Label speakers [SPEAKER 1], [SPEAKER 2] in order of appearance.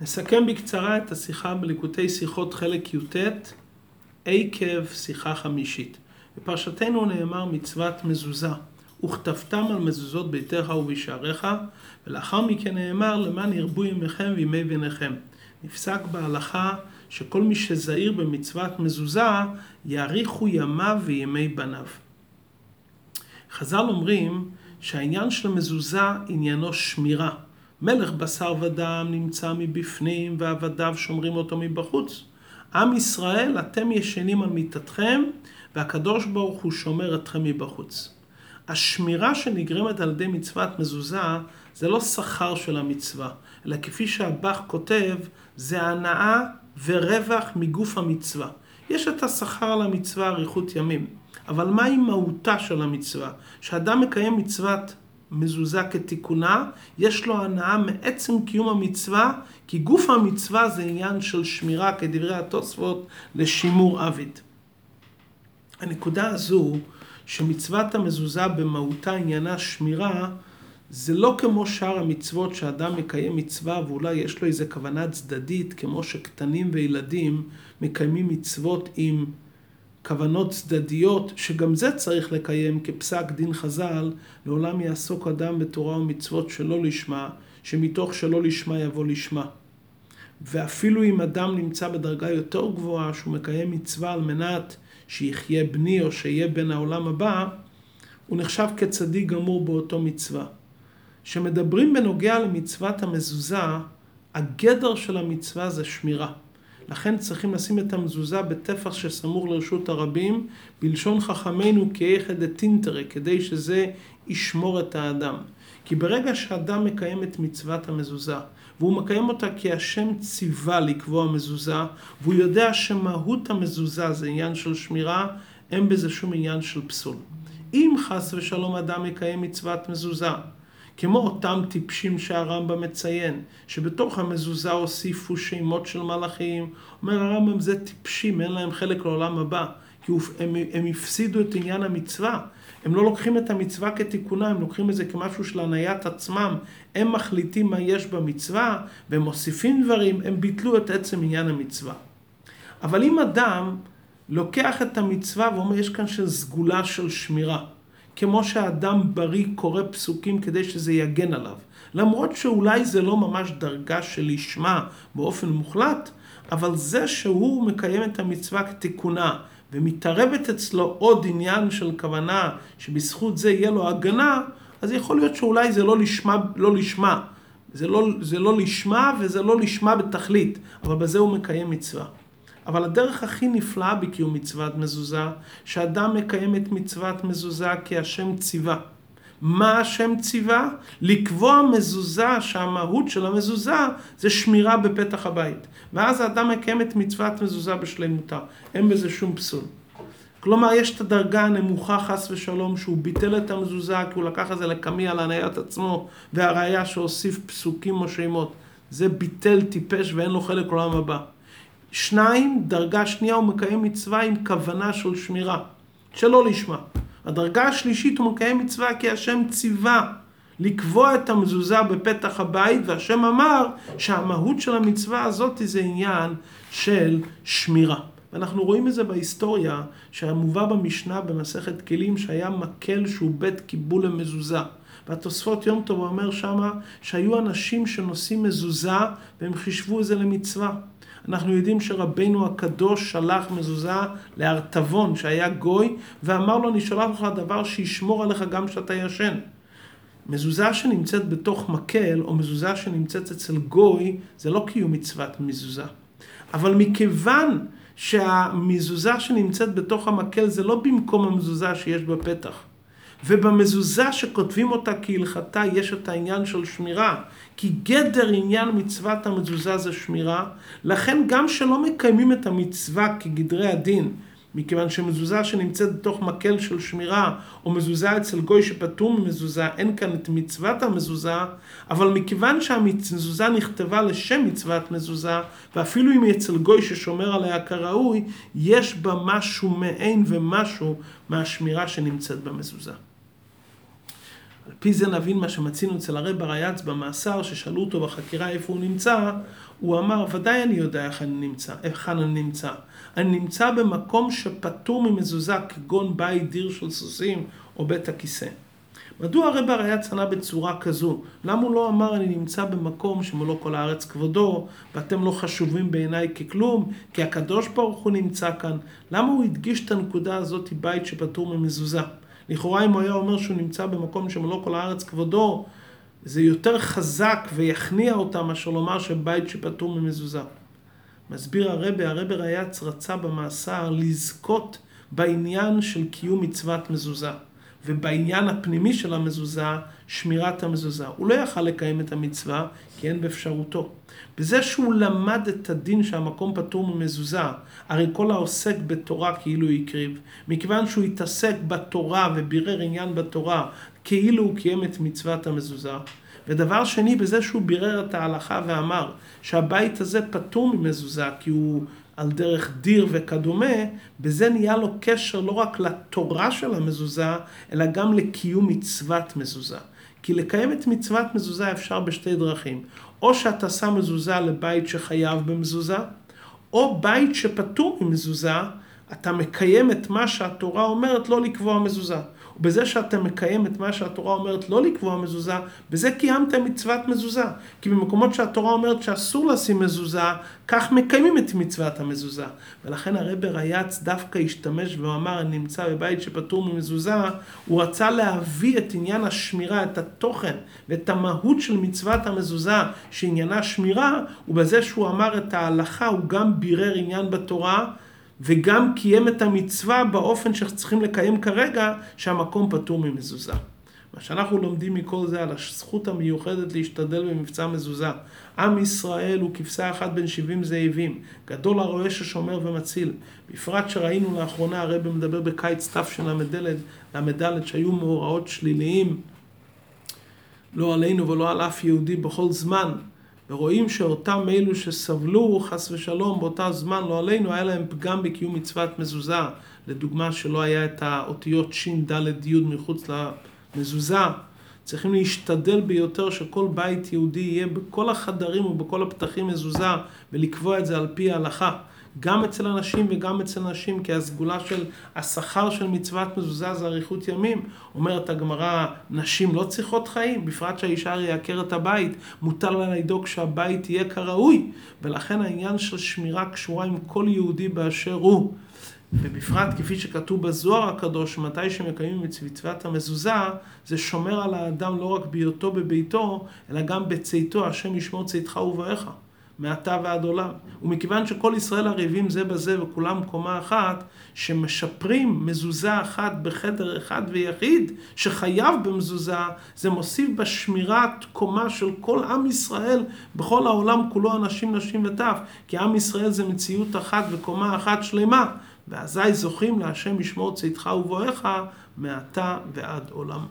[SPEAKER 1] נסכם בקצרה את השיחה בליקוטי שיחות חלק י"ט, עקב שיחה חמישית. בפרשתנו נאמר מצוות מזוזה, וכתבתם על מזוזות ביתך ובשעריך, ולאחר מכן נאמר למען ירבו ימיכם וימי בניכם. נפסק בהלכה שכל מי שזהיר במצוות מזוזה, יאריכו ימיו וימי בניו. חז"ל אומרים שהעניין של מזוזה עניינו שמירה. מלך בשר ודם נמצא מבפנים ועבדיו שומרים אותו מבחוץ. עם ישראל, אתם ישנים על מיטתכם והקדוש ברוך הוא שומר אתכם מבחוץ. השמירה שנגרמת על ידי מצוות מזוזה זה לא שכר של המצווה, אלא כפי שהבח כותב, זה הנאה ורווח מגוף המצווה. יש את השכר על המצווה אריכות ימים, אבל מהי מהותה של המצווה? שאדם מקיים מצוות מזוזה כתיקונה, יש לו הנאה מעצם קיום המצווה, כי גוף המצווה זה עניין של שמירה, כדברי התוספות, לשימור עביד. הנקודה הזו, שמצוות המזוזה במהותה עניינה שמירה, זה לא כמו שאר המצוות שאדם מקיים מצווה ואולי יש לו איזה כוונה צדדית, כמו שקטנים וילדים מקיימים מצוות עם כוונות צדדיות, שגם זה צריך לקיים כפסק דין חז"ל, לעולם יעסוק אדם בתורה ומצוות שלא לשמה, שמתוך שלא לשמה יבוא לשמה. ואפילו אם אדם נמצא בדרגה יותר גבוהה, שהוא מקיים מצווה על מנת שיחיה בני או שיהיה בן העולם הבא, הוא נחשב כצדיק גמור באותו מצווה. כשמדברים בנוגע למצוות המזוזה, הגדר של המצווה זה שמירה. לכן צריכים לשים את המזוזה בטפח שסמוך לרשות הרבים, בלשון חכמינו כאיכא דתינטרי, כדי שזה ישמור את האדם. כי ברגע שאדם מקיים את מצוות המזוזה, והוא מקיים אותה כי השם ציווה לקבוע מזוזה, והוא יודע שמהות המזוזה זה עניין של שמירה, אין בזה שום עניין של פסול. אם חס ושלום אדם מקיים מצוות מזוזה, כמו אותם טיפשים שהרמב"ם מציין, שבתוך המזוזה הוסיפו שמות של מלאכים. אומר הרמב"ם זה טיפשים, אין להם חלק לעולם הבא, כי הם, הם הפסידו את עניין המצווה. הם לא לוקחים את המצווה כתיקונה, הם לוקחים את זה כמשהו של הניית עצמם. הם מחליטים מה יש במצווה, והם מוסיפים דברים, הם ביטלו את עצם עניין המצווה. אבל אם אדם לוקח את המצווה ואומר, יש כאן של סגולה של שמירה. כמו שאדם בריא קורא פסוקים כדי שזה יגן עליו. למרות שאולי זה לא ממש דרגה של לשמה באופן מוחלט, אבל זה שהוא מקיים את המצווה כתיקונה ומתערבת אצלו עוד עניין של כוונה שבזכות זה יהיה לו הגנה, אז יכול להיות שאולי זה לא לשמה, לא לשמה. זה לא, זה לא לשמה וזה לא לשמה בתכלית, אבל בזה הוא מקיים מצווה. אבל הדרך הכי נפלאה בקיום מצוות מזוזה, שאדם מקיים את מצוות מזוזה כי השם ציווה. מה השם ציווה? לקבוע מזוזה שהמהות של המזוזה זה שמירה בפתח הבית. ואז האדם מקיים את מצוות מזוזה בשלמותה. אין בזה שום פסול. כלומר, יש את הדרגה הנמוכה חס ושלום שהוא ביטל את המזוזה כי הוא לקח את זה לקמי על הניית עצמו והראיה שהוסיף פסוקים או שמות. זה ביטל טיפש ואין לו חלק עולם הבא. שניים, דרגה שנייה הוא מקיים מצווה עם כוונה של שמירה, שלא לשמה. הדרגה השלישית הוא מקיים מצווה כי השם ציווה לקבוע את המזוזה בפתח הבית, והשם אמר שהמהות של המצווה הזאת זה עניין של שמירה. ואנחנו רואים את זה בהיסטוריה, שהמובא במשנה במסכת כלים שהיה מקל שהוא בית קיבול למזוזה. והתוספות יום טוב אומר שמה שהיו אנשים שנושאים מזוזה והם חישבו את זה למצווה. אנחנו יודעים שרבנו הקדוש שלח מזוזה לארתבון שהיה גוי ואמר לו אני שולח לך דבר שישמור עליך גם כשאתה ישן. מזוזה שנמצאת בתוך מקל או מזוזה שנמצאת אצל גוי זה לא קיום מצוות מזוזה. אבל מכיוון שהמזוזה שנמצאת בתוך המקל זה לא במקום המזוזה שיש בפתח. ובמזוזה שכותבים אותה כהלכתה יש את העניין של שמירה, כי גדר עניין מצוות המזוזה זה שמירה, לכן גם שלא מקיימים את המצווה כגדרי הדין, מכיוון שמזוזה שנמצאת בתוך מקל של שמירה, או מזוזה אצל גוי שפטור ממזוזה, אין כאן את מצוות המזוזה, אבל מכיוון שהמזוזה נכתבה לשם מצוות מזוזה, ואפילו אם היא אצל גוי ששומר עליה כראוי, יש בה משהו מעין ומשהו מהשמירה שנמצאת במזוזה. על פי זה נבין מה שמצינו אצל הרב הרייץ במאסר, ששאלו אותו בחקירה איפה הוא נמצא, הוא אמר, ודאי אני יודע איך אני נמצא, איך אני נמצא. אני נמצא במקום שפטור ממזוזה, כגון בית דיר של סוסים או בית הכיסא. מדוע הרב היה צנע בצורה כזו? למה הוא לא אמר אני נמצא במקום שמולו כל הארץ כבודו ואתם לא חשובים בעיניי ככלום כי הקדוש ברוך הוא נמצא כאן? למה הוא הדגיש את הנקודה הזאת בית שפטור ממזוזה? לכאורה אם הוא היה אומר שהוא נמצא במקום שמולו כל הארץ כבודו זה יותר חזק ויכניע אותם מאשר לומר שבית שפטור ממזוזה. מסביר הרבה, הרבה ריאץ רצה במאסר לזכות בעניין של קיום מצוות מזוזה. ובעניין הפנימי של המזוזה, שמירת המזוזה. הוא לא יכל לקיים את המצווה, כי אין באפשרותו. בזה שהוא למד את הדין שהמקום פטור ממזוזה, הרי כל העוסק בתורה כאילו הקריב, מכיוון שהוא התעסק בתורה ובירר עניין בתורה, כאילו הוא קיים את מצוות המזוזה. ודבר שני, בזה שהוא בירר את ההלכה ואמר שהבית הזה פטור ממזוזה, כי הוא על דרך דיר וכדומה, בזה נהיה לו קשר לא רק לתורה של המזוזה, אלא גם לקיום מצוות מזוזה. כי לקיים את מצוות מזוזה אפשר בשתי דרכים. או שאתה שם מזוזה לבית שחייב במזוזה, או בית שפטור ממזוזה, אתה מקיים את מה שהתורה אומרת לא לקבוע מזוזה. ובזה שאתה מקיים את מה שהתורה אומרת לא לקבוע מזוזה, בזה קיימת מצוות מזוזה. כי במקומות שהתורה אומרת שאסור לשים מזוזה, כך מקיימים את מצוות המזוזה. ולכן הרב רייץ דווקא השתמש ואמר, אני נמצא בבית שפטור ממזוזה, הוא רצה להביא את עניין השמירה, את התוכן ואת המהות של מצוות המזוזה, שעניינה שמירה, ובזה שהוא אמר את ההלכה, הוא גם בירר עניין בתורה. וגם קיים את המצווה באופן שצריכים לקיים כרגע, שהמקום פטור ממזוזה. מה שאנחנו לומדים מכל זה על הזכות המיוחדת להשתדל במבצע מזוזה. עם ישראל הוא כבשה אחת בין שבעים זאבים, גדול הרועה ששומר ומציל. בפרט שראינו לאחרונה, הרב מדבר בקיץ תשל"ד, ל"ד, שהיו מאורעות שליליים, לא עלינו ולא על אף יהודי בכל זמן. ורואים שאותם אלו שסבלו חס ושלום באותה זמן, לא עלינו, היה להם פגם בקיום מצוות מזוזה. לדוגמה שלא היה את האותיות ש' ד' י' מחוץ למזוזה. צריכים להשתדל ביותר שכל בית יהודי יהיה בכל החדרים ובכל הפתחים מזוזה ולקבוע את זה על פי ההלכה. גם אצל אנשים וגם אצל נשים, כי הסגולה של השכר של מצוות מזוזה זה אריכות ימים. אומרת הגמרא, נשים לא צריכות חיים, בפרט שהאישה הרי יעקר את הבית, מותר לה לדאוג שהבית יהיה כראוי, ולכן העניין של שמירה קשורה עם כל יהודי באשר הוא. ובפרט כפי שכתוב בזוהר הקדוש, מתי שמקיימים את מצוות המזוזה, זה שומר על האדם לא רק בהיותו בביתו, אלא גם בצאתו, השם ישמור צאתך ובואך. מעתה ועד עולם. ומכיוון שכל ישראל ערבים זה בזה וכולם קומה אחת, שמשפרים מזוזה אחת בחדר אחד ויחיד, שחייב במזוזה, זה מוסיף בשמירת קומה של כל עם ישראל בכל העולם כולו אנשים, נשים וטף, כי עם ישראל זה מציאות אחת וקומה אחת שלמה. ואזי זוכים להשם ישמור צאתך ובואך מעתה ועד עולם.